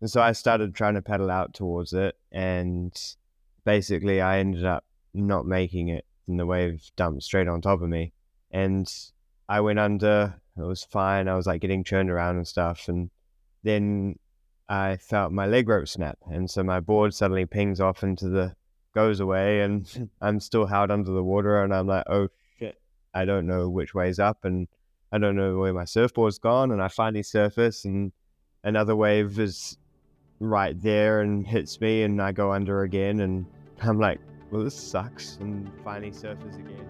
And so I started trying to pedal out towards it, and basically I ended up not making it, and the wave dumped straight on top of me, and I went under. It was fine. I was like getting churned around and stuff, and then I felt my leg rope snap, and so my board suddenly pings off into the goes away, and I'm still held under the water, and I'm like, oh shit, I don't know which way's up, and I don't know where my surfboard's gone, and I finally surface, and another wave is right there and hits me, and I go under again, and I'm like, well, this sucks, and finally surface again.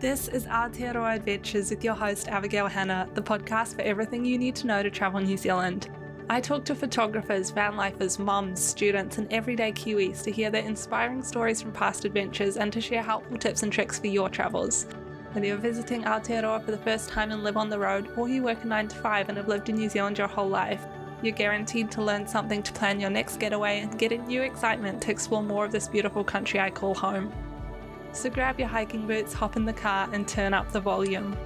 This is Aotearoa Adventures with your host Abigail Hanna, the podcast for everything you need to know to travel New Zealand. I talk to photographers, van lifers, mums, students, and everyday Kiwis to hear their inspiring stories from past adventures and to share helpful tips and tricks for your travels. Whether you're visiting Aotearoa for the first time and live on the road, or you work a 9 to 5 and have lived in New Zealand your whole life, you're guaranteed to learn something to plan your next getaway and get a new excitement to explore more of this beautiful country I call home. So grab your hiking boots, hop in the car, and turn up the volume.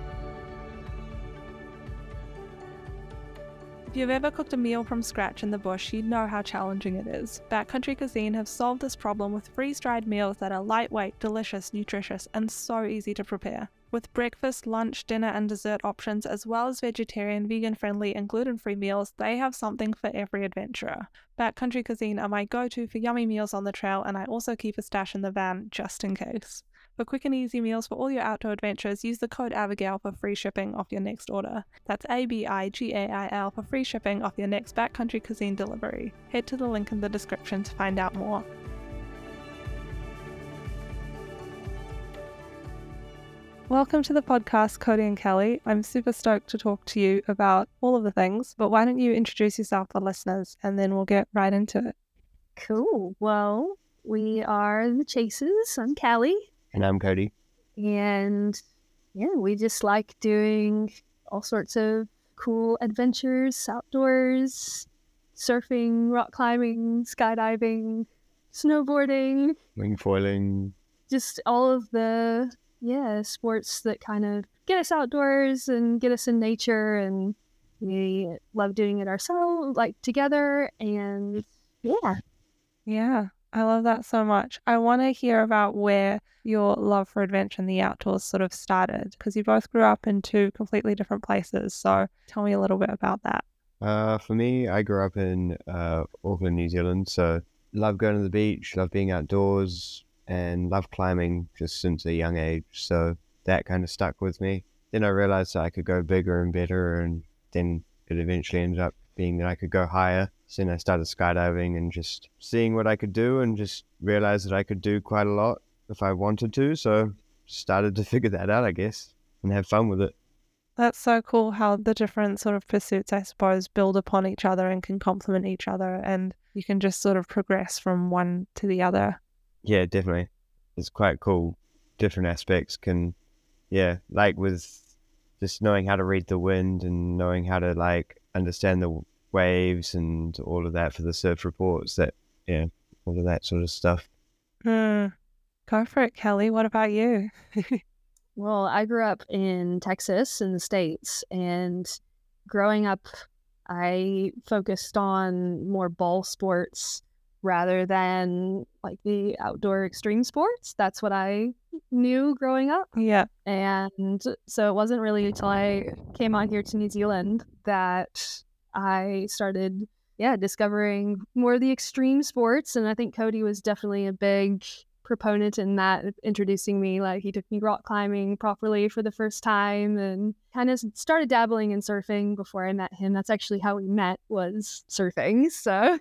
If you've ever cooked a meal from scratch in the bush, you'd know how challenging it is. Backcountry Cuisine have solved this problem with freeze dried meals that are lightweight, delicious, nutritious, and so easy to prepare. With breakfast, lunch, dinner, and dessert options, as well as vegetarian, vegan friendly, and gluten free meals, they have something for every adventurer. Backcountry Cuisine are my go to for yummy meals on the trail, and I also keep a stash in the van just in case. For quick and easy meals for all your outdoor adventures, use the code Abigail for free shipping off your next order. That's A B I G A I L for free shipping off your next Backcountry Cuisine delivery. Head to the link in the description to find out more. Welcome to the podcast, Cody and Callie. I'm super stoked to talk to you about all of the things, but why don't you introduce yourself to listeners and then we'll get right into it. Cool. Well, we are the Chases. I'm Callie. And I'm Cody. And yeah, we just like doing all sorts of cool adventures outdoors, surfing, rock climbing, skydiving, snowboarding, wing foiling, just all of the yeah sports that kind of get us outdoors and get us in nature and we love doing it ourselves like together and yeah yeah I love that so much. I want to hear about where your love for adventure and the outdoors sort of started because you both grew up in two completely different places. So tell me a little bit about that. Uh, for me, I grew up in uh, Auckland, New Zealand. So love going to the beach, love being outdoors, and love climbing just since a young age. So that kind of stuck with me. Then I realized that I could go bigger and better, and then it eventually ended up being that I could go higher. So then I started skydiving and just seeing what I could do and just realized that I could do quite a lot if I wanted to. So started to figure that out, I guess, and have fun with it. That's so cool how the different sort of pursuits, I suppose, build upon each other and can complement each other. And you can just sort of progress from one to the other. Yeah, definitely. It's quite cool. Different aspects can, yeah, like with just knowing how to read the wind and knowing how to like understand the waves and all of that for the surf reports that yeah all of that sort of stuff Hmm. go for it callie what about you well i grew up in texas in the states and growing up i focused on more ball sports rather than like the outdoor extreme sports that's what i knew growing up yeah and so it wasn't really until i came on here to new zealand that I started, yeah, discovering more of the extreme sports. And I think Cody was definitely a big proponent in that, introducing me. Like he took me rock climbing properly for the first time and kind of started dabbling in surfing before I met him. That's actually how we met was surfing. So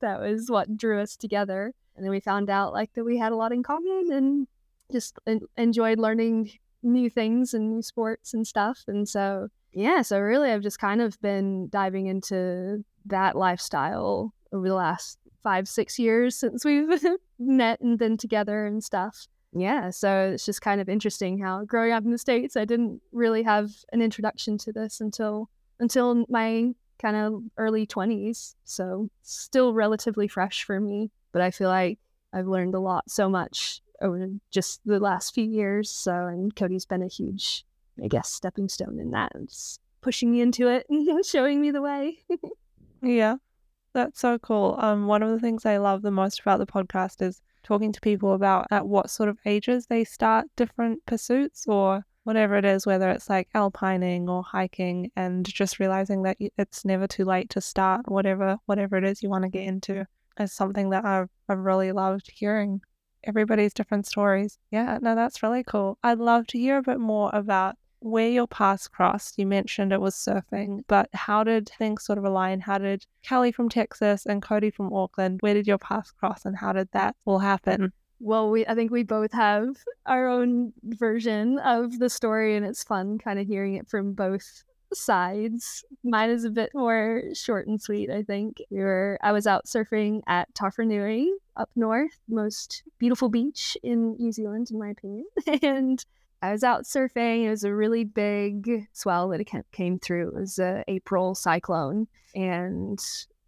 that was what drew us together. And then we found out like that we had a lot in common and just enjoyed learning new things and new sports and stuff. And so yeah, so really I've just kind of been diving into that lifestyle over the last five, six years since we've met and been together and stuff. Yeah, so it's just kind of interesting how growing up in the States, I didn't really have an introduction to this until until my kind of early 20s. So still relatively fresh for me, but I feel like I've learned a lot so much over just the last few years. So, and Cody's been a huge I guess, stepping stone in that and just pushing me into it and showing me the way. yeah. That's so cool. Um, one of the things I love the most about the podcast is talking to people about at what sort of ages they start different pursuits or whatever it is, whether it's like alpining or hiking, and just realizing that it's never too late to start whatever whatever it is you want to get into is something that I've, I've really loved hearing. Everybody's different stories. Yeah, no, that's really cool. I'd love to hear a bit more about where your paths crossed. You mentioned it was surfing, but how did things sort of align? How did Callie from Texas and Cody from Auckland, where did your paths cross and how did that all happen? Well, we I think we both have our own version of the story and it's fun kind of hearing it from both sides. Mine is a bit more short and sweet, I think. We were I was out surfing at Tawharanui up north, most beautiful beach in New Zealand in my opinion. and I was out surfing. It was a really big swell that came through. It was a April cyclone, and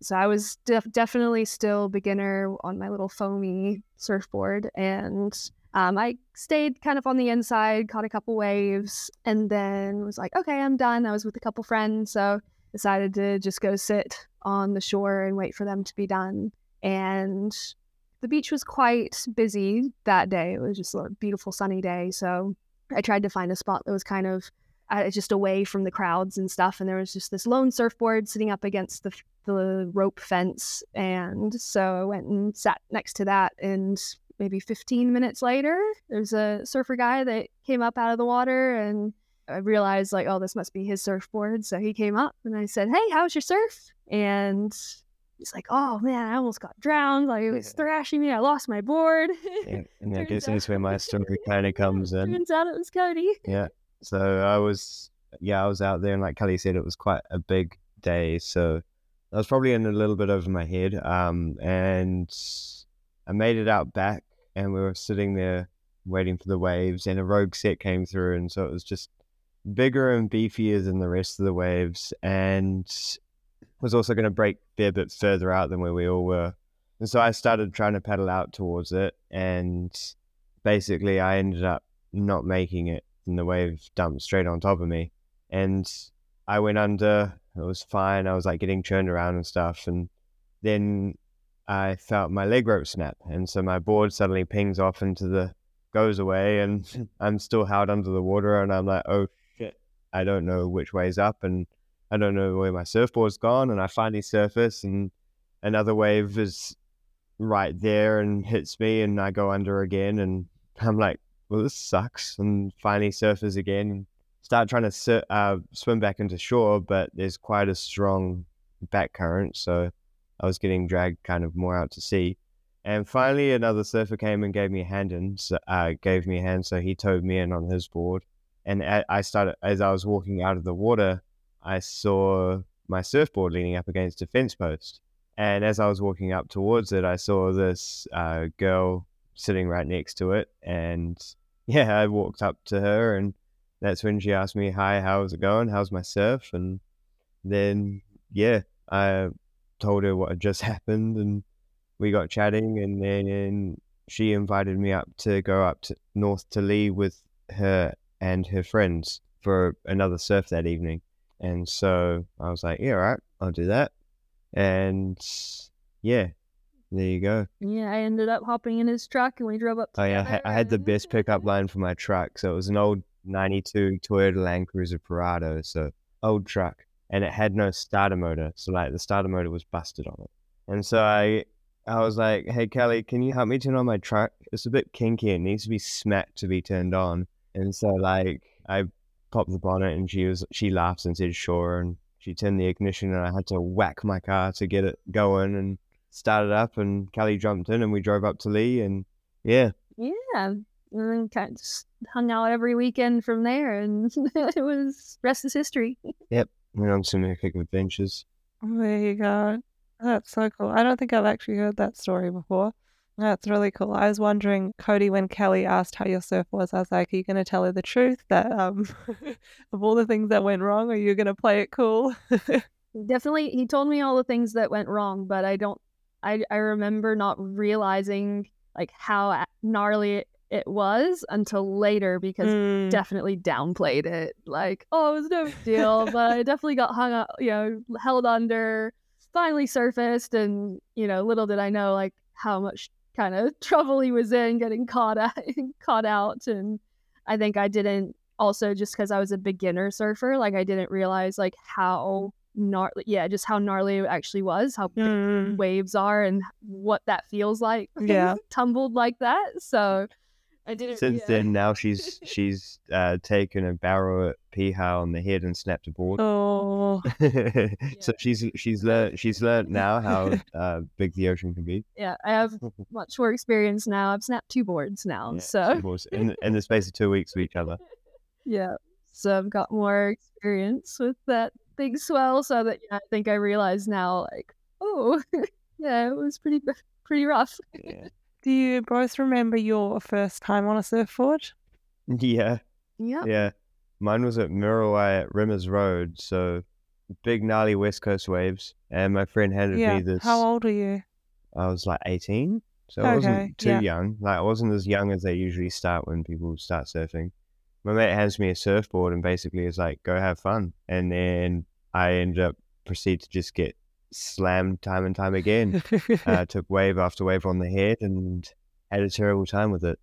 so I was def- definitely still beginner on my little foamy surfboard, and um, I stayed kind of on the inside, caught a couple waves, and then was like, okay, I'm done. I was with a couple friends, so decided to just go sit on the shore and wait for them to be done. And the beach was quite busy that day. It was just a beautiful sunny day, so I tried to find a spot that was kind of uh, just away from the crowds and stuff. And there was just this lone surfboard sitting up against the, the rope fence. And so I went and sat next to that. And maybe 15 minutes later, there's a surfer guy that came up out of the water. And I realized, like, oh, this must be his surfboard. So he came up and I said, Hey, how's your surf? And he's like, "Oh man, I almost got drowned. Like it was thrashing me. I lost my board." yeah, and I guess that's where my story kind of comes in. Turns out it was Cody. Yeah. So I was, yeah, I was out there, and like Callie said, it was quite a big day. So I was probably in a little bit over my head. Um, and I made it out back, and we were sitting there waiting for the waves, and a rogue set came through, and so it was just bigger and beefier than the rest of the waves, and was also going to break a bit further out than where we all were. And so I started trying to paddle out towards it, and basically I ended up not making it, and the wave dumped straight on top of me. And I went under, it was fine. I was like getting churned around and stuff. And then I felt my leg rope snap. And so my board suddenly pings off into the, goes away, and I'm still held under the water. And I'm like, oh shit, I don't know which way's up. And I don't know where my surfboard's gone, and I finally surface, and another wave is right there and hits me, and I go under again, and I'm like, well, this sucks, and finally surface again, and start trying to sur- uh, swim back into shore, but there's quite a strong back current, so I was getting dragged kind of more out to sea. And finally, another surfer came and gave me a hand in, so, uh, gave me a hand, so he towed me in on his board. And I started as I was walking out of the water. I saw my surfboard leaning up against a fence post. And as I was walking up towards it, I saw this uh, girl sitting right next to it. And yeah, I walked up to her, and that's when she asked me, Hi, how's it going? How's my surf? And then, yeah, I told her what had just happened, and we got chatting. And then she invited me up to go up to north to Leigh with her and her friends for another surf that evening. And so I was like, yeah, all right, I'll do that. And yeah, there you go. Yeah, I ended up hopping in his truck and we drove up. Oh, yeah, I, I had the best pickup line for my truck. So it was an old 92 Toyota Land Cruiser Prado. So old truck. And it had no starter motor. So, like, the starter motor was busted on it. And so I I was like, hey, Callie, can you help me turn on my truck? It's a bit kinky. It needs to be smacked to be turned on. And so, like, I popped the bonnet and she was she laughed and said sure and she turned the ignition and I had to whack my car to get it going and started up and Callie jumped in and we drove up to Leigh and yeah. Yeah. And then kind of just hung out every weekend from there and it was rest is history. Yep. We went on some epic adventures. Oh there you go. That's so cool. I don't think I've actually heard that story before. That's really cool. I was wondering, Cody, when Callie asked how your surf was, I was like, are you going to tell her the truth that um, of all the things that went wrong, are you going to play it cool? Definitely, he told me all the things that went wrong, but I don't, I, I remember not realizing like how gnarly it, was until later because mm. definitely downplayed it. Like, oh, it was no deal, but I definitely got hung up, you know, held under finally surfaced, and you know, little did I know like how much kind of trouble he was in getting caught out, caught out, and I think I didn't also just because I was a beginner surfer, like I didn't realize like how gnarly, yeah, just how gnarly it actually was, how big Mm, waves are, and what that feels like. Yeah. tumbled like that. So I didn't. Since yeah. then, now she's she's uh, taken a barrel at Piha on the head and snapped a board. Oh, so she's she's learned she's learned now how uh, big the ocean can be. yeah, I have much more experience now. I've snapped two boards now, Yeah, so two boards in in the space of two weeks of each other. yeah. So I've got more experience with that big swell. So that yeah, I think I realize now, like, oh, yeah, it was pretty pretty rough. Yeah. Do you both remember your first time on a surfboard? Yeah. Yeah. Yeah. Mine was at Muriwai at Rimmers Road, so big gnarly West Coast waves. And my friend handed Yeah. me this. How old are you? I was like 18, so I wasn't too yeah. young. Like I wasn't as young as they usually start when people start surfing. My mate hands me a surfboard and basically is like, "Go have fun," and then I end up proceed to just get slammed time and time again. uh, took wave after wave on the head and had a terrible time with it.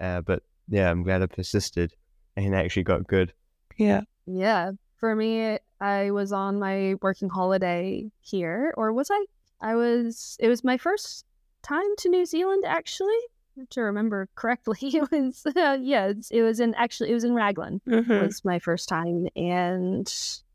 Uh, but yeah, I'm glad I persisted and actually got good. yeah. Yeah. For me, I was on my working holiday here, or was I? I was. It was my first time to New Zealand, actually. To remember correctly, it was. Uh, yeah, it's, it was in actually it was in Raglan. Mhm. was my first time, and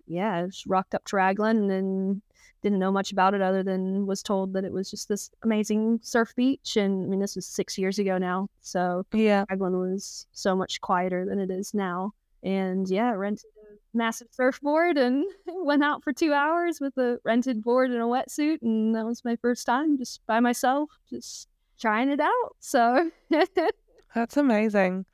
yeah, I just rocked up to Raglan and didn't know much about it other than was told that it was just this amazing surf beach. And I mean, this was six years ago now, so Yeah. Raglan was so much quieter than it is now. And yeah, rented a massive surfboard and went out for two hours with a rented board and a wetsuit. And that was my first time just by myself, just trying it out. So That's amazing.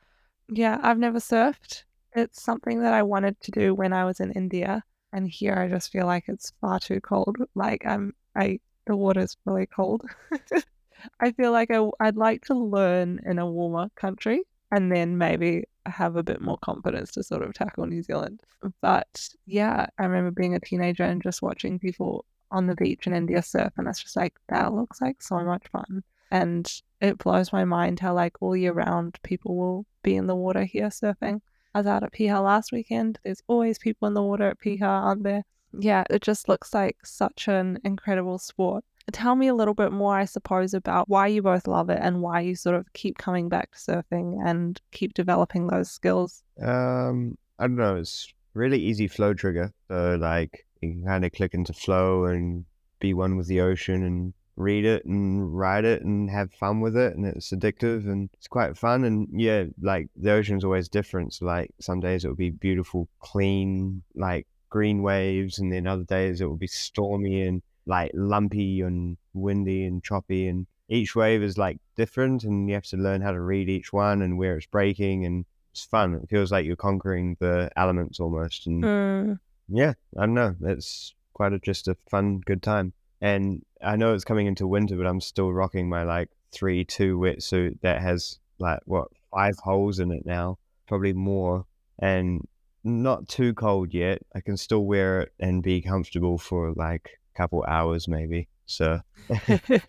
Yeah, I've never surfed. It's something that I wanted to do when I was in India, and here I just feel like it's far too cold. Like I'm, I the water's really cold. I feel like I, I'd like to learn in a warmer country, and then maybe have a bit more confidence to sort of tackle New Zealand. But yeah, I remember being a teenager and just watching people on the beach in India surf, and it's just like that looks like so much fun. And it blows my mind how like all year round people will be in the water here surfing. I was out at Piha last weekend. There's always people in the water at Piha, aren't there? Yeah, it just looks like such an incredible sport. Tell me a little bit more, I suppose, about why you both love it and why you sort of keep coming back to surfing and keep developing those skills. Um, I don't know. It's really easy flow trigger. So like you can kind of click into flow and be one with the ocean and read it and ride it and have fun with it and it's addictive and it's quite fun and yeah like the ocean's always different so like some days it will be beautiful clean like green waves and then other days it will be stormy and like lumpy and windy and choppy and each wave is like different and you have to learn how to read each one and where it's breaking and it's fun it feels like you're conquering the elements almost and Mm, yeah, I don't know. It's quite a, just a fun, good time. And I know it's coming into winter, but I'm still rocking my like three two wetsuit that has like what five holes in it now, probably more, and not too cold yet. I can still wear it and be comfortable for like a couple hours maybe. So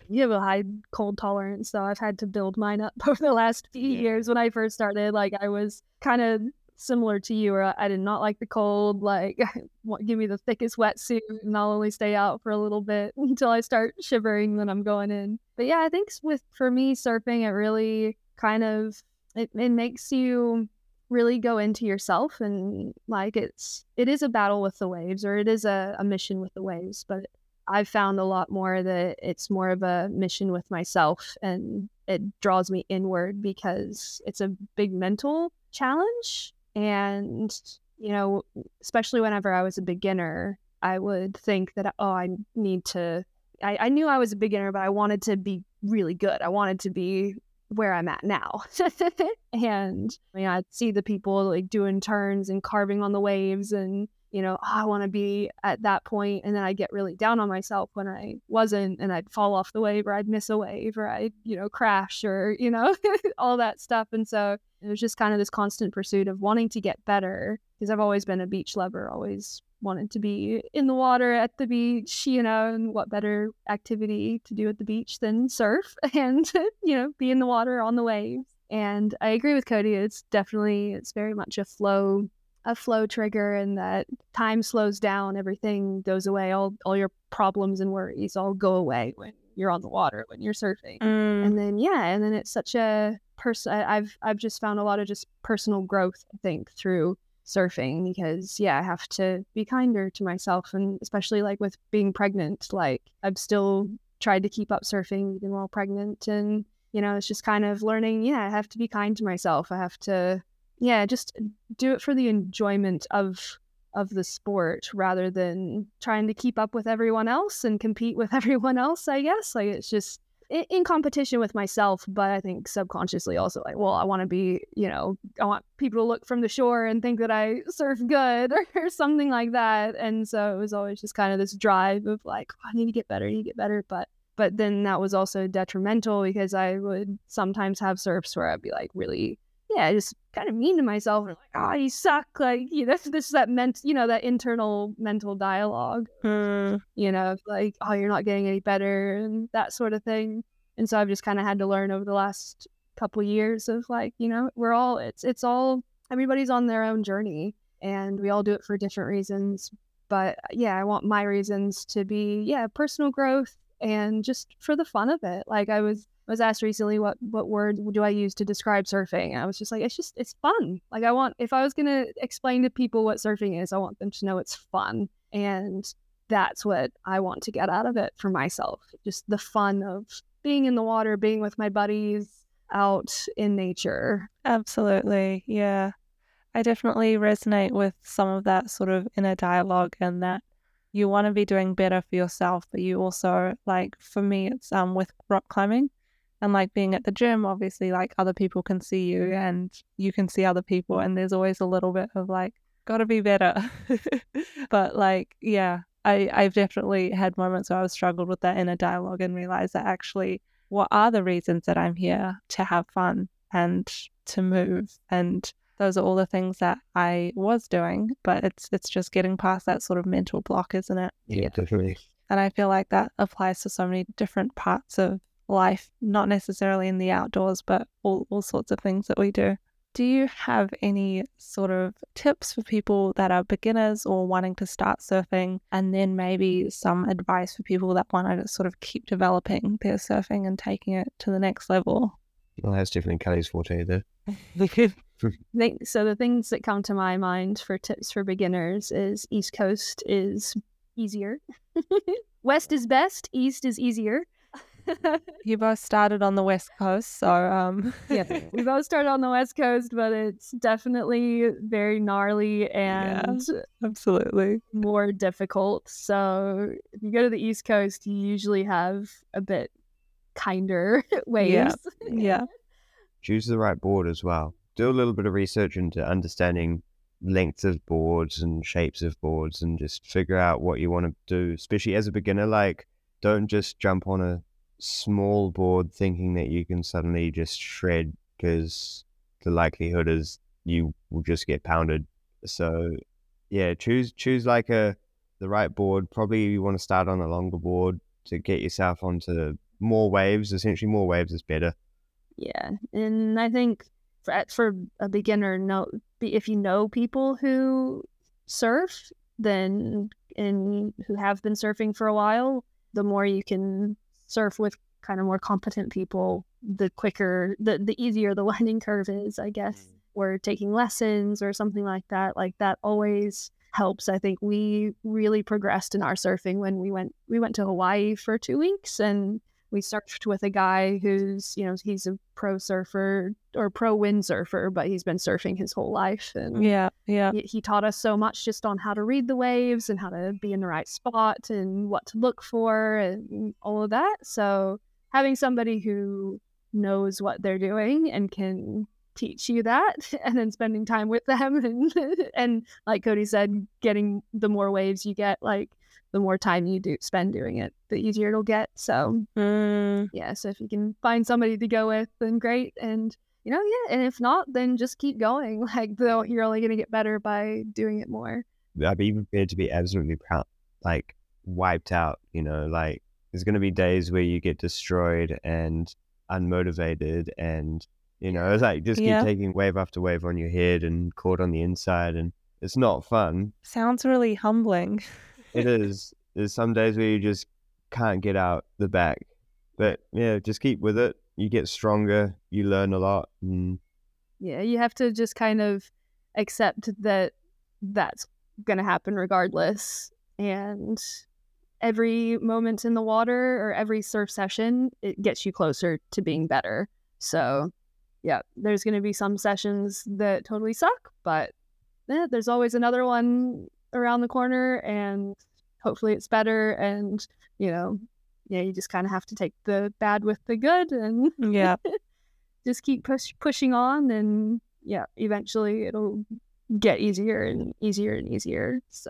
you have a high cold tolerance, so I've had to build mine up over the last few years. When I first started, like I was kind of similar to you, where I- did not like the cold. Like, give me the thickest wetsuit, and I'll only stay out for a little bit until I start shivering. Then I'm going in. But yeah, I think with for me surfing, it really kind of it, it makes you really go into yourself and like it's it is a battle with the waves or it is a, a mission with the waves but I've found a lot more that it's more of a mission with myself and it draws me inward because it's a big mental challenge. And, you know, especially whenever I was a beginner, I would think that, oh, I need to, I, I knew I was a beginner, but I wanted to be really good. I wanted to be where I'm at now. and I mean, I'd see the people like doing turns and carving on the waves and you know, "Oh, I want to be at that point, and then I'd get really down on myself when I wasn't, and I'd fall off the wave, or I'd miss a wave, or I'd, you know, crash, or you know, all that stuff. And so it was just kind of this constant pursuit of wanting to get better, because I've always been a beach lover, always wanted to be in the water at the beach, you know, and what better activity to do at the beach than surf and, you know, be in the water on the waves. And I agree with Cody. It's definitely, it's very much a flow, a flow trigger, and that time slows down, everything goes away, all, all your problems and worries all go away when you're on the water, when you're surfing. Mm. And then, yeah, and then it's such a person, I've, I've just found a lot of just personal growth, I think, through surfing because yeah i have to be kinder to myself and especially like with being pregnant like i've still tried to keep up surfing even while pregnant and you know it's just kind of learning yeah i have to be kind to myself. I have to yeah just do it for the enjoyment of of the sport rather than trying to keep up with everyone else and compete with everyone else i guess. Like it's just in, in competition with myself, but I think subconsciously also like, well, I want to be, you know, I want people to look from the shore and think that I surf good or, or something like that. And so it was always just kind of this drive of like, oh, I need to get better, I need to get better. But but then that was also detrimental because I would sometimes have surfs where I'd be like really yeah, just kind of mean to myself and like, oh, you suck. Like, you know, this is that meant, you know, that internal mental dialogue, Mm. you know, like, oh, you're not getting any better and that sort of thing. And so I've just kind of had to learn over the last couple years of like, you know, we're all, it's, it's all, everybody's on their own journey and we all do it for different reasons. But yeah, I want my reasons to be, yeah, personal growth and just for the fun of it. Like I was, I was asked recently what what word do I use to describe surfing, and I was just like, it's just it's fun. Like I want if I was gonna explain to people what surfing is, I want them to know it's fun, and that's what I want to get out of it for myself. Just the fun of being in the water, being with my buddies out in nature. Absolutely. Yeah. I definitely resonate with some of that sort of inner dialogue and that you want to be doing better for yourself, but you also like for me it's um with rock climbing and like being at the gym, obviously like other people can see you mm. and you can see other people and there's always a little bit of like gotta be better. but like yeah, I, I've definitely had moments where I've struggled with that inner dialogue and realized that actually what are the reasons that I'm here to have fun and to move and those are all the things that I was doing, but it's it's just getting past that sort of mental block, isn't it? Yeah, Yeah. definitely. And I feel like that applies to so many different parts of life, not necessarily in the outdoors, but all, all sorts of things that we do. Do you have any sort of tips for people that are beginners or wanting to start surfing? And then maybe some advice for people that want to sort of keep developing their surfing and taking it to the next level? Well, that's definitely Callie's forte there. Think- So the things that come to my mind for tips for beginners is East Coast is easier. West is best, East is easier. you both started on the West Coast, so um, yeah, we both started on the West Coast, but it's definitely very gnarly and absolutely. more difficult. So if you go to the East Coast, you usually have a bit kinder waves. Yeah. Choose the right board as well. Do a little bit of research into understanding lengths of boards and shapes of boards and just figure out what you want to do, especially as a beginner. Like, don't just jump on a small board thinking that you can suddenly just shred because the likelihood is you will just get pounded. So, yeah, choose choose like a the right board. Probably you want to start on a longer board to get yourself onto more waves. Essentially, more waves is better. Yeah, and I think for, for a beginner, no, if you know people who surf, then and who have been surfing for a while, the more you can surf with kind of more competent people, the quicker, the the easier the learning curve is, I guess. Mm. Or taking lessons or something like that, like that always helps. I think we really progressed in our surfing when we went we went to Hawaii for two weeks and we surfed with a guy who's you know he's a pro surfer or pro windsurfer but he's been surfing his whole life and Yeah, yeah. he, he taught us so much just on how to read the waves and how to be in the right spot and what to look for and all of that so having somebody who knows what they're doing and can teach you that and then spending time with them and and like Cody said getting the more waves you get like the more time you do spend doing it the easier it'll get so Mm, yeah so if you can find somebody to go with then great and you know yeah and if not then just keep going like though you're only going to get better by doing it more I'd be prepared to be absolutely proud, like wiped out. You know, like there's going to be days where you get destroyed and unmotivated, and you know, it's like just keep Yeah. taking wave after wave on your head and caught on the inside, and it's not fun. Sounds really humbling. It is. There's some days where you just can't get out the back, but yeah, just keep with it. You get stronger. You learn a lot. And Yeah, you have to just kind of accept that that's going to happen regardless. And every moment in the water or every surf session, it gets you closer to being better. So, yeah, there's going to be some sessions that totally suck, but eh, there's always another one around the corner, and hopefully it's better. And, you know, yeah, you just kind of have to take the bad with the good and Yeah. just keep push pushing on and yeah eventually it'll get easier and easier and easier so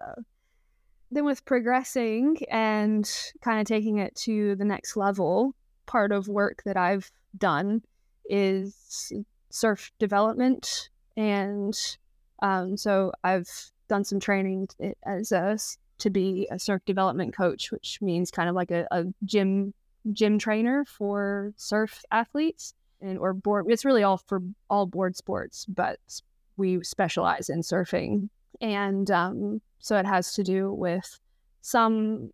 then with progressing and kind of taking it to the next level part of work that i've done is surf development and um, so i've done some training as a to be a surf development coach which means kind of like a, a gym gym trainer for surf athletes and or board it's really all for all board sports but we specialize in surfing. And um, so it has to do with some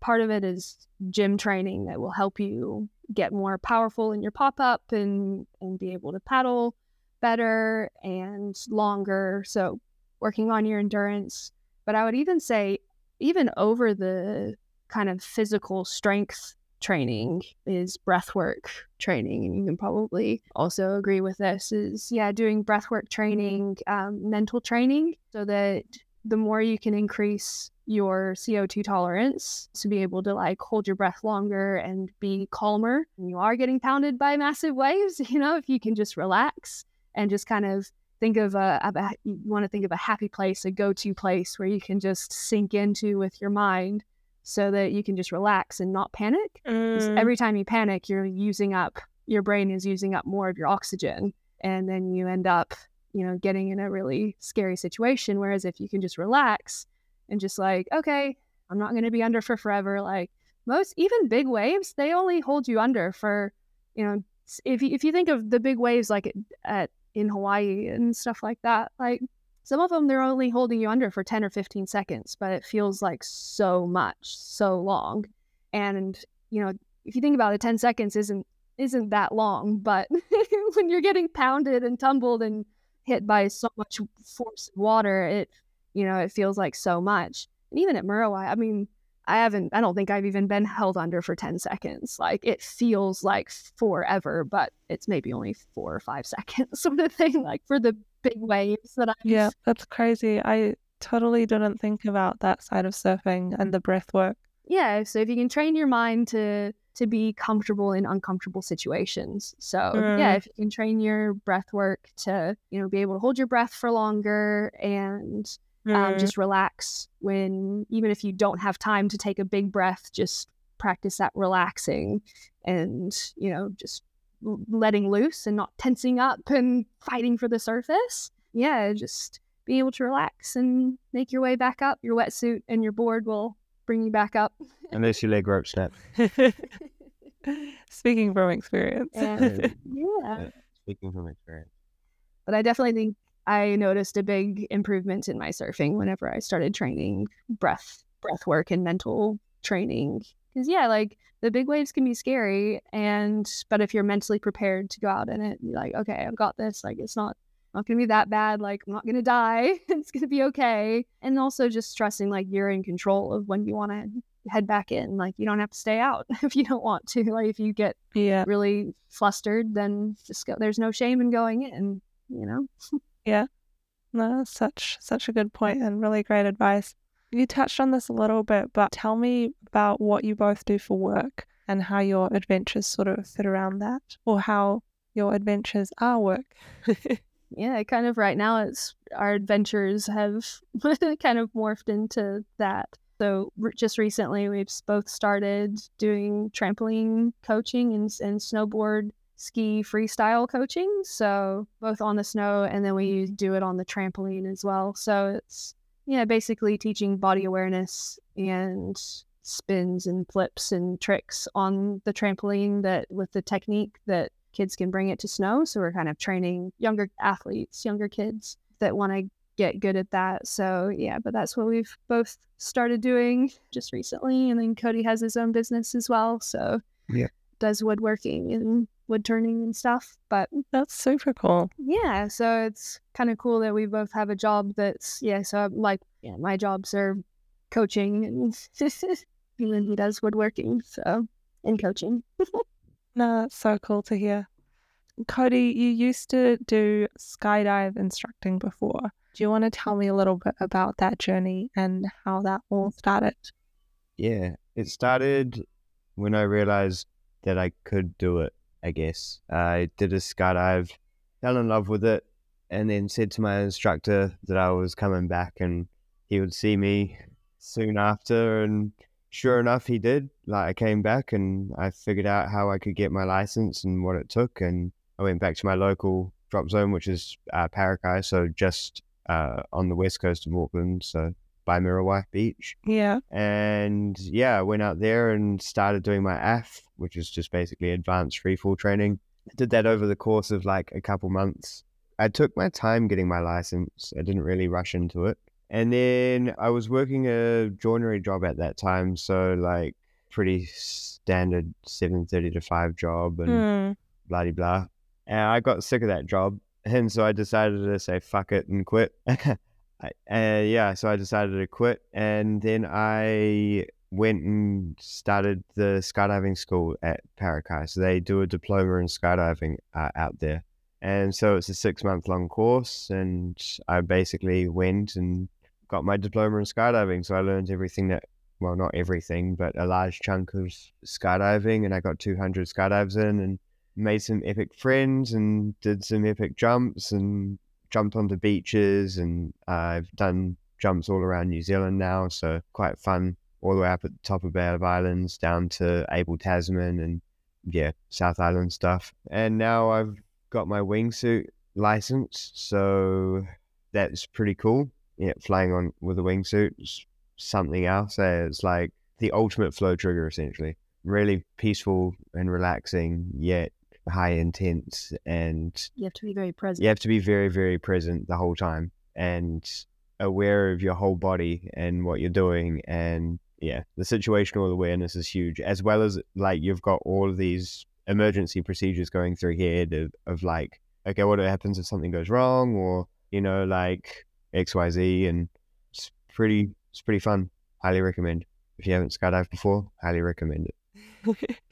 part of it is gym training that will help you get more powerful in your pop-up and and be able to paddle better and longer. So working on your endurance but i would even say even over the kind of physical strength training is breath work training and you can probably also agree with this is yeah doing breath work training um, mental training so that the more you can increase your co2 tolerance to be able to like hold your breath longer and be calmer you are getting pounded by massive waves you know if you can just relax and just kind of think of a, a you want to think of a happy place a go-to place where you can just sink into with your mind so that you can just relax and not panic. Mm, every time you panic, you're using up your brain is using up more of your oxygen, and then you end up, you know, getting in a really scary situation. Whereas if you can just relax and just like, okay, I'm not going to be under for forever. Like most, even big waves, they only hold you under for, you know, if you, if you think of the big waves like at, at in Hawaii and stuff like that, like some of them they're only holding you under for 10 or 15 seconds, but it feels like so much, so long. And you know, if you think about it, 10 seconds isn't isn't that long, but when you're getting pounded and tumbled and hit by so much force of water, it you know, it feels like so much. And even at Muriwai, I mean, I haven't I don't think I've even been held under for 10 seconds. Like it feels like forever, but it's maybe only 4 or 5 seconds sort of thing like for the big waves that I yeah, that's crazy. I totally didn't think about that side of surfing and the breath work. yeah so if you can train your mind to to be comfortable in uncomfortable situations so yeah Mm. if you can train your breath work to you know be able to hold your breath for longer and um, Mm, just relax when even if you don't have time to take a big breath just practice that relaxing and you know just letting loose and not tensing up and fighting for the surface yeah just be able to relax and make your way back up your wetsuit and your board will bring you back up unless your leg rope snap. Speaking from experience. and yeah Speaking from experience. but I definitely think I noticed a big improvement in my surfing whenever I started training breath breath work and mental training. Because yeah, like the big waves can be scary, and but if you're mentally prepared to go out in it, you're like, okay, I've got this. Like it's not not gonna be that bad. Like I'm not gonna die. it's gonna be okay. And also just trusting like you're in control of when you want to head back in. Like you don't have to stay out if you don't want to. Like if you get yeah. really flustered, then just go. There's no shame in going in. You know. No, such such a good point and really great advice. You touched on this a little bit, but tell me about what you both do for work and how your adventures sort of fit around that, or how your adventures are work. yeah, kind of right now it's our adventures have kind of morphed into that. So just recently we've both started doing trampoline coaching and, and snowboard ski freestyle coaching. So both on the snow and then we mm-hmm. do it on the trampoline as well. So it's yeah, basically teaching body awareness and spins and flips and tricks on the trampoline that with the technique that kids can bring it to snow. So we're kind of training younger athletes, younger kids that want to get good at that. So yeah, but that's what we've both started doing just recently. And then Cody has his own business as well. So Yeah. does woodworking and wood turning and stuff. But mm, That's super cool. yeah, so it's kind of cool that we both have a job that's yeah. So I'm like yeah, my jobs are coaching and and then he does woodworking. So and coaching. No, that's so cool to hear. Cody, you used to do skydive instructing before. Do you want to tell me a little bit about that journey and how that all started? Yeah, it started when I realized that I could do it, I guess. I did a skydive, fell in love with it, and then said to my instructor that I was coming back and he would see me soon after. And sure enough, he did. Like, I came back and I figured out how I could get my license and what it took. And I went back to my local drop zone, which is uh, Parakai, so just uh, on the west coast of Auckland, so by Muriwai Beach Yeah. and yeah, I went out there and started doing my AF, which is just basically advanced freefall training. I did that over the course of like a couple months. I took my time getting my license. I didn't really rush into it. And then I was working a joinery job at that time, so like pretty standard 7:30 to 5 job and Hmm. blah blah. And I got sick of that job, and so I decided to say fuck it and quit. Uh, yeah, so I decided to quit, and then I went and started the skydiving school at Parakai. So they do a diploma in skydiving uh, out there, and so it's a six month long course, and I basically went and got my diploma in skydiving. So I learned everything that well, not everything, but a large chunk of skydiving, and I got 200 skydives in and made some epic friends and did some epic jumps and jumped onto beaches and uh, I've done jumps all around New Zealand now, so quite fun. All the way up at the top of Bay of Islands down to Abel Tasman and yeah, South Island stuff. And now I've got my wingsuit license, so that's pretty cool. Yeah, flying on with a wingsuit is something else. It's like the ultimate flow trigger essentially. Really peaceful and relaxing, yet high intense and You have to be very present. you have to be very very present the whole time and aware of your whole body and what you're doing and yeah the situational awareness is huge as well as like you've got all of these emergency procedures going through your head of, of like okay what happens if something goes wrong? or you know like xyz and it's pretty it's pretty fun. Highly recommend. If you haven't skydived before highly recommend it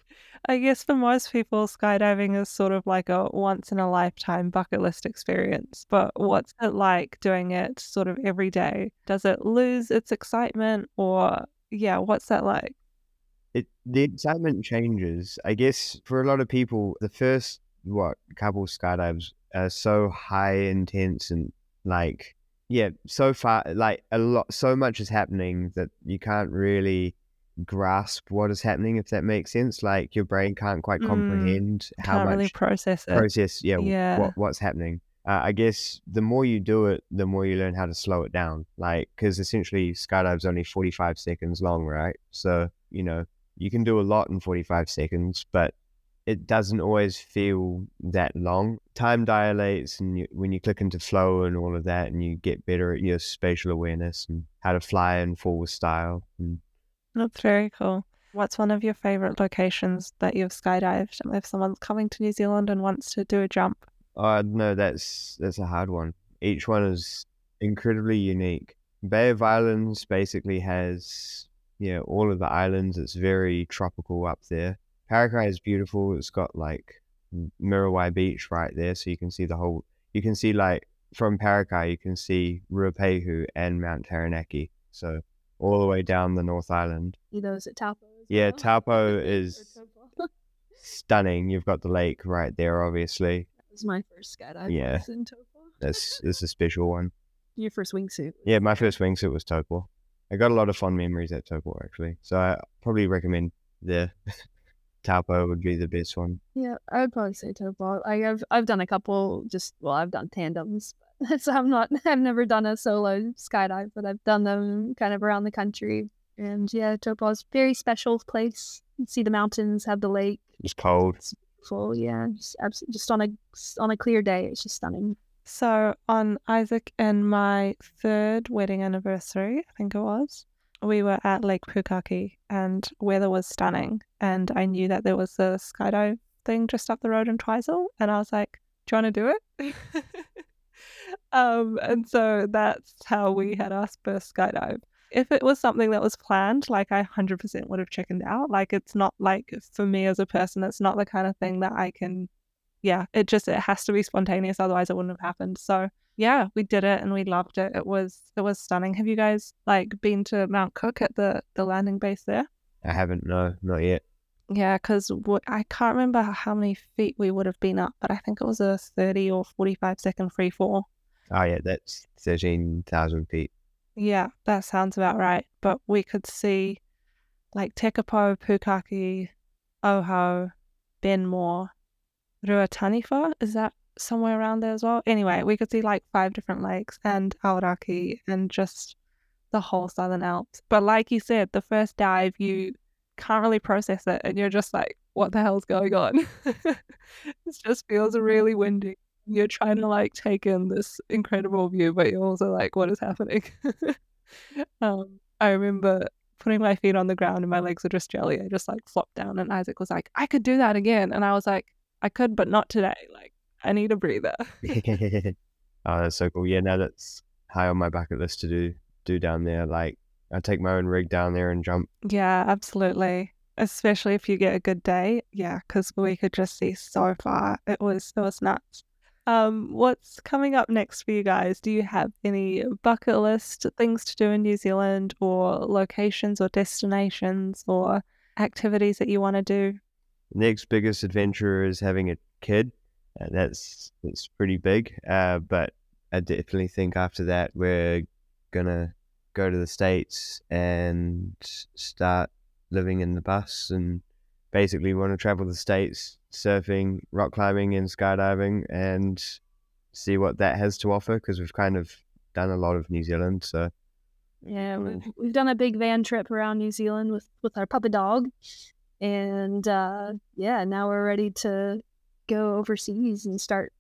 I guess for most people, skydiving is sort of like a once in a lifetime bucket list experience. But what's it like doing it sort of every day? Does it lose its excitement or, yeah, what's that like? it the excitement changes. I guess for a lot of people, the first what couple skydives are so high intense and like yeah, so far like a lot, so much is happening that you can't really grasp what is happening if that makes sense. Like your brain can't quite Mm, comprehend how Can't much really process it. process yeah, Yeah. what what's happening uh, i guess the more you do it the more you learn how to slow it down like because essentially skydive's only 45 seconds long right so you know you can do a lot in 45 seconds but it doesn't always feel that long time dilates and you, when you click into flow and all of that and you get better at your spatial awareness and how to fly and fall with style and That's very cool. What's one of your favorite locations that you've skydived if someone's coming to New Zealand and wants to do a jump? Oh no, that's that's a hard one. Each one is incredibly unique. Bay of Islands basically has yeah all of the islands. It's very tropical up there. Parakai is beautiful. It's got like M- Muriwai Beach right there, so you can see the whole. You can see like from Parakai, you can see Ruapehu and Mount Taranaki. So all the way down the North Island. See those at Taupo. as Yeah, well? Taupo is stunning. You've got the lake right there, obviously. That was my first skydive. Yeah. in Taupo. That's that's a special one. Your first wingsuit. Yeah, my first wingsuit was Taupo. I got a lot of fond memories at Taupo actually, so I probably recommend the Taupo would be the best one. Yeah, I would probably say Taupo. Like I've I've done a couple. Just well, I've done tandems. But so I'm not. I've never done a solo skydive, but I've done them kind of around the country. And yeah, Taupo's very special place. You see the mountains, have the lake. It's cold. It's beautiful. Yeah, just, abs- just on a on a clear day, it's just stunning. So on Isaac and my third wedding anniversary, I think it was, we were at Lake Pukaki and weather was stunning. And I knew that there was a skydive thing just up the road in Twizel. And I was like, do you want to do it? um, and so that's how we had our first skydive. If it was something that was planned, like I 100% would have chickened out. Like it's not like for me as a person, it's not the kind of thing that I can, yeah, it just, it has to be spontaneous. Otherwise it wouldn't have happened. So yeah, we did it and we loved it. It was, it was stunning. Have you guys like been to Mount Cook at the, the landing base there? I haven't, no, not yet. Yeah, because w- I can't remember how many feet we would have been up, but I think it was a 30 or 45 second free fall. Oh, yeah, that's 13,000 feet. Yeah, that sounds about right. But we could see like Tekapo, Pukaki, Ohau, Benmore, Ruataniwha. Is that somewhere around there as well? Anyway, we could see like five different lakes and Aoraki and just the whole Southern Alps. But like you said, the first dive, you can't really process it and you're just like, what the hell's going on? it just feels really windy. You're trying to like take in this incredible view, but you're also like, what is happening? um, I remember putting my feet on the ground and my legs were just jelly. I just like flopped down and Isaac was like, I could do that again. And I was like, I could, but not today. Like, I need a breather. oh, that's so cool. Yeah, now that's high on my bucket list to do do down there. Like I take my own rig down there and jump. Yeah, absolutely. Especially if you get a good day. Yeah, because we could just see so far. It was it was nuts. Um, what's coming up next for you guys? Do you have any bucket list things to do in New Zealand, or locations, or destinations, or activities that you want to do? Next biggest adventure is having a kid. Uh, that's that's pretty big. Uh, but I definitely think after that we're gonna go to the states and start living in the bus and basically we want to travel the states surfing rock climbing and skydiving and see what that has to offer because we've kind of done a lot of new zealand so. Yeah we've, we've done a big van trip around new zealand with with our puppy dog. And uh yeah now we're ready to go overseas and start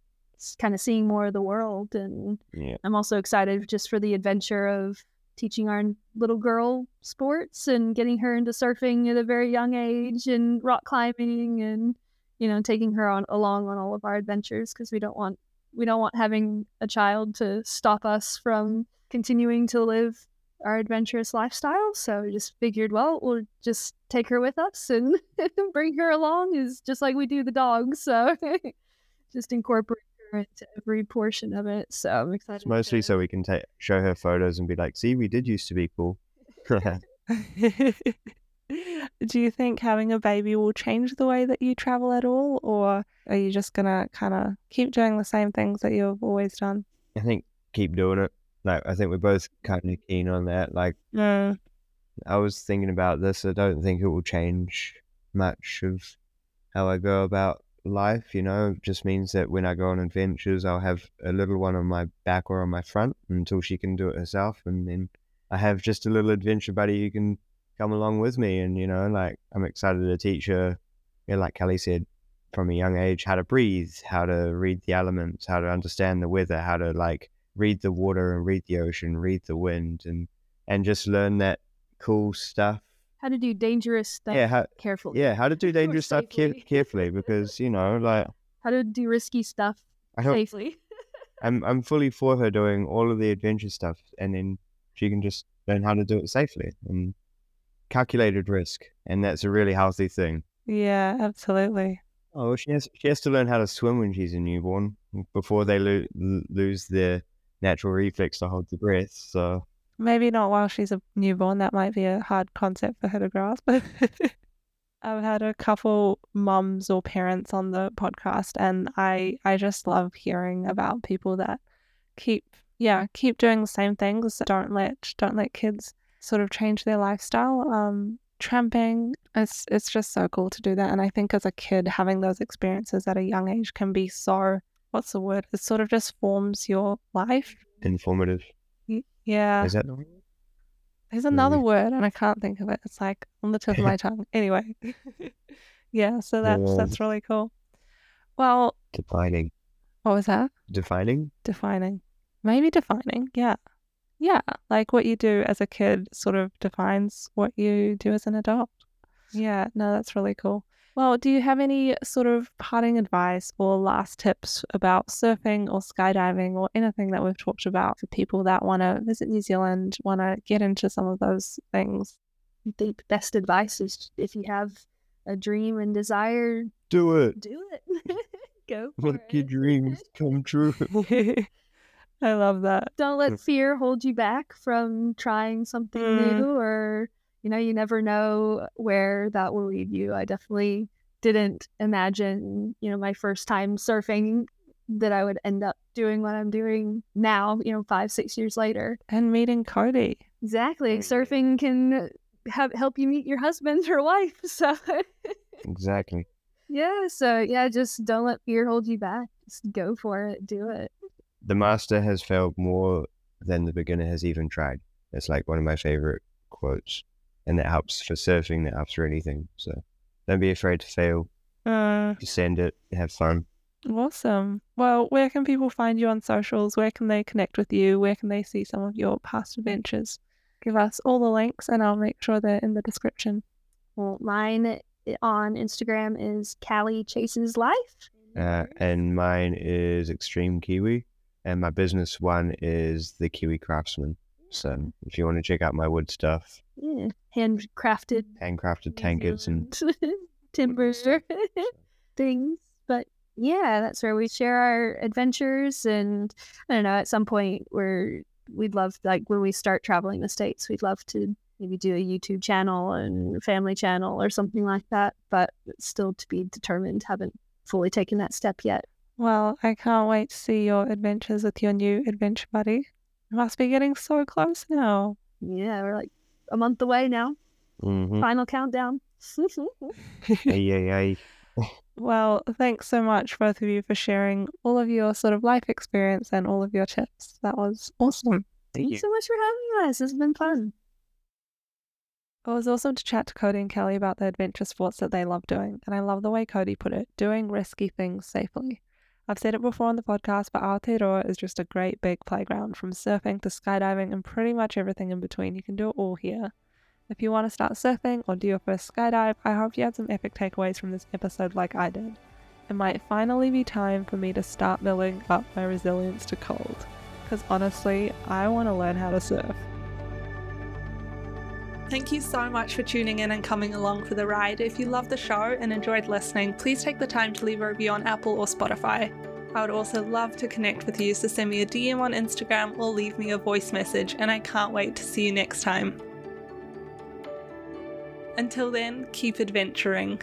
kind of seeing more of the world. And yeah. I'm also excited just for the adventure of teaching our little girl sports and getting her into surfing at a very young age and rock climbing and you know taking her on along on all of our adventures because we don't want we don't want having a child to stop us from continuing to live our adventurous lifestyle. So we just figured well we'll just take her with us and bring her along is just like we do the dogs. So just incorporate her into every portion of it so i'm excited it's mostly to... so we can take show her photos and be like see we did used to be cool. Do you think having a baby will change the way that you travel at all or are you just gonna kind of keep doing the same things that you've always done? I think keep doing it. Like i think we're both kind of keen on that. Like mm. i was thinking about this. I don't think it will change much of how i go about life you know just means that when i go on adventures i'll have a little one on my back or on my front until she can do it herself and then i have just a little adventure buddy who can come along with me and you know like i'm excited to teach her you know, like callie said from a young age how to breathe how to read the elements how to understand the weather how to like read the water and read the ocean read the wind and and just learn that cool stuff how to do dangerous stuff yeah how, carefully yeah how to do dangerous stuff care- carefully because you know like how to do risky stuff I don't, safely i'm i'm fully for her doing all of the adventure stuff and then she can just learn how to do it safely and calculated risk, and that's a really healthy thing. Yeah, absolutely. Oh, she has she has to learn how to swim when she's a newborn before they lo- lose their natural reflex to hold the breath. So maybe not while she's a newborn. That might be a hard concept for her to grasp. I've had a couple mums or parents on the podcast, and I I just love hearing about people that keep yeah keep doing the same things. Don't let don't let kids sort of change their lifestyle. Um, tramping, it's it's just so cool to do that. And I think as a kid, having those experiences at a young age can be so what's the word? It sort of just forms your life. Informative. Y- Yeah. Is that the word? There's another Really? word and I can't think of it. It's like on the tip of my tongue. Anyway. yeah, so that's Yeah. that's really cool. Well, Defining. what was that? Defining? Defining. Maybe defining, yeah. Yeah. Like what you do as a kid sort of defines what you do as an adult. Yeah, no, that's really cool. Well, do you have any sort of parting advice or last tips about surfing or skydiving or anything that we've talked about for people that want to visit New Zealand, want to get into some of those things? I think best advice is if you have a dream and desire, Do it. do it. Go for Make your it. dreams come true. I love that. Don't let fear hold you back from trying something Mm. new or you know, you never know where that will lead you. I definitely didn't imagine, you know, my first time surfing that I would end up doing what I'm doing now, you know, five, six years later. And meeting Cody. Exactly. Surfing can have help you meet your husband or wife. So exactly. yeah, so yeah, just don't let fear hold you back. Just go for it. Do it. The master has failed more than the beginner has even tried. It's like one of my favorite quotes. And that helps for surfing, that helps for anything. So don't be afraid to fail. Uh, Send it, have fun. Awesome. Well, where can people find you on socials? Where can they connect with you? Where can they see some of your past adventures? Give us all the links and I'll make sure they're in the description. Well, mine on Instagram is Callie Chases Life. Uh, and mine is Extreme Kiwi. And my business one is The Kiwi Craftsman. So if you want to check out my wood stuff, yeah, handcrafted handcrafted tankards and timber things. But yeah, that's where we share our adventures. And I don't know, at some point we're we'd love, like when we start traveling the States, we'd love to maybe do a YouTube channel and family channel or something like that. But it's still to be determined. Haven't fully taken that step yet. Well, I can't wait to see your adventures with your new adventure buddy. You must be getting so close now. Yeah, we're like a month away now. Mhm. Final countdown. Ay, ay, ay. Well, thanks so much, both of you, for sharing all of your sort of life experience and all of your tips. That was awesome. Thank you. So much for having us. It's been fun. It was awesome to chat to Cody and Callie about the adventure sports that they love doing, and I love the way Cody put it doing risky things safely. I've said it before on the podcast, but Aotearoa is just a great big playground from surfing to skydiving and pretty much everything in between. You can do it all here. If you want to start surfing or do your first skydive, I hope you had some epic takeaways from this episode like I did. It might finally be time for me to start building up my resilience to cold, because honestly, I want to learn how to surf. Thank you so much for tuning in and coming along for the ride. If you love the show and enjoyed listening, please take the time to leave a review on Apple or Spotify. I would also love to connect with you, so send me a DM on Instagram or leave me a voice message, and I can't wait to see you next time. Until then, keep adventuring.